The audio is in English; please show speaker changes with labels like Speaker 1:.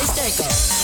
Speaker 1: Thursday.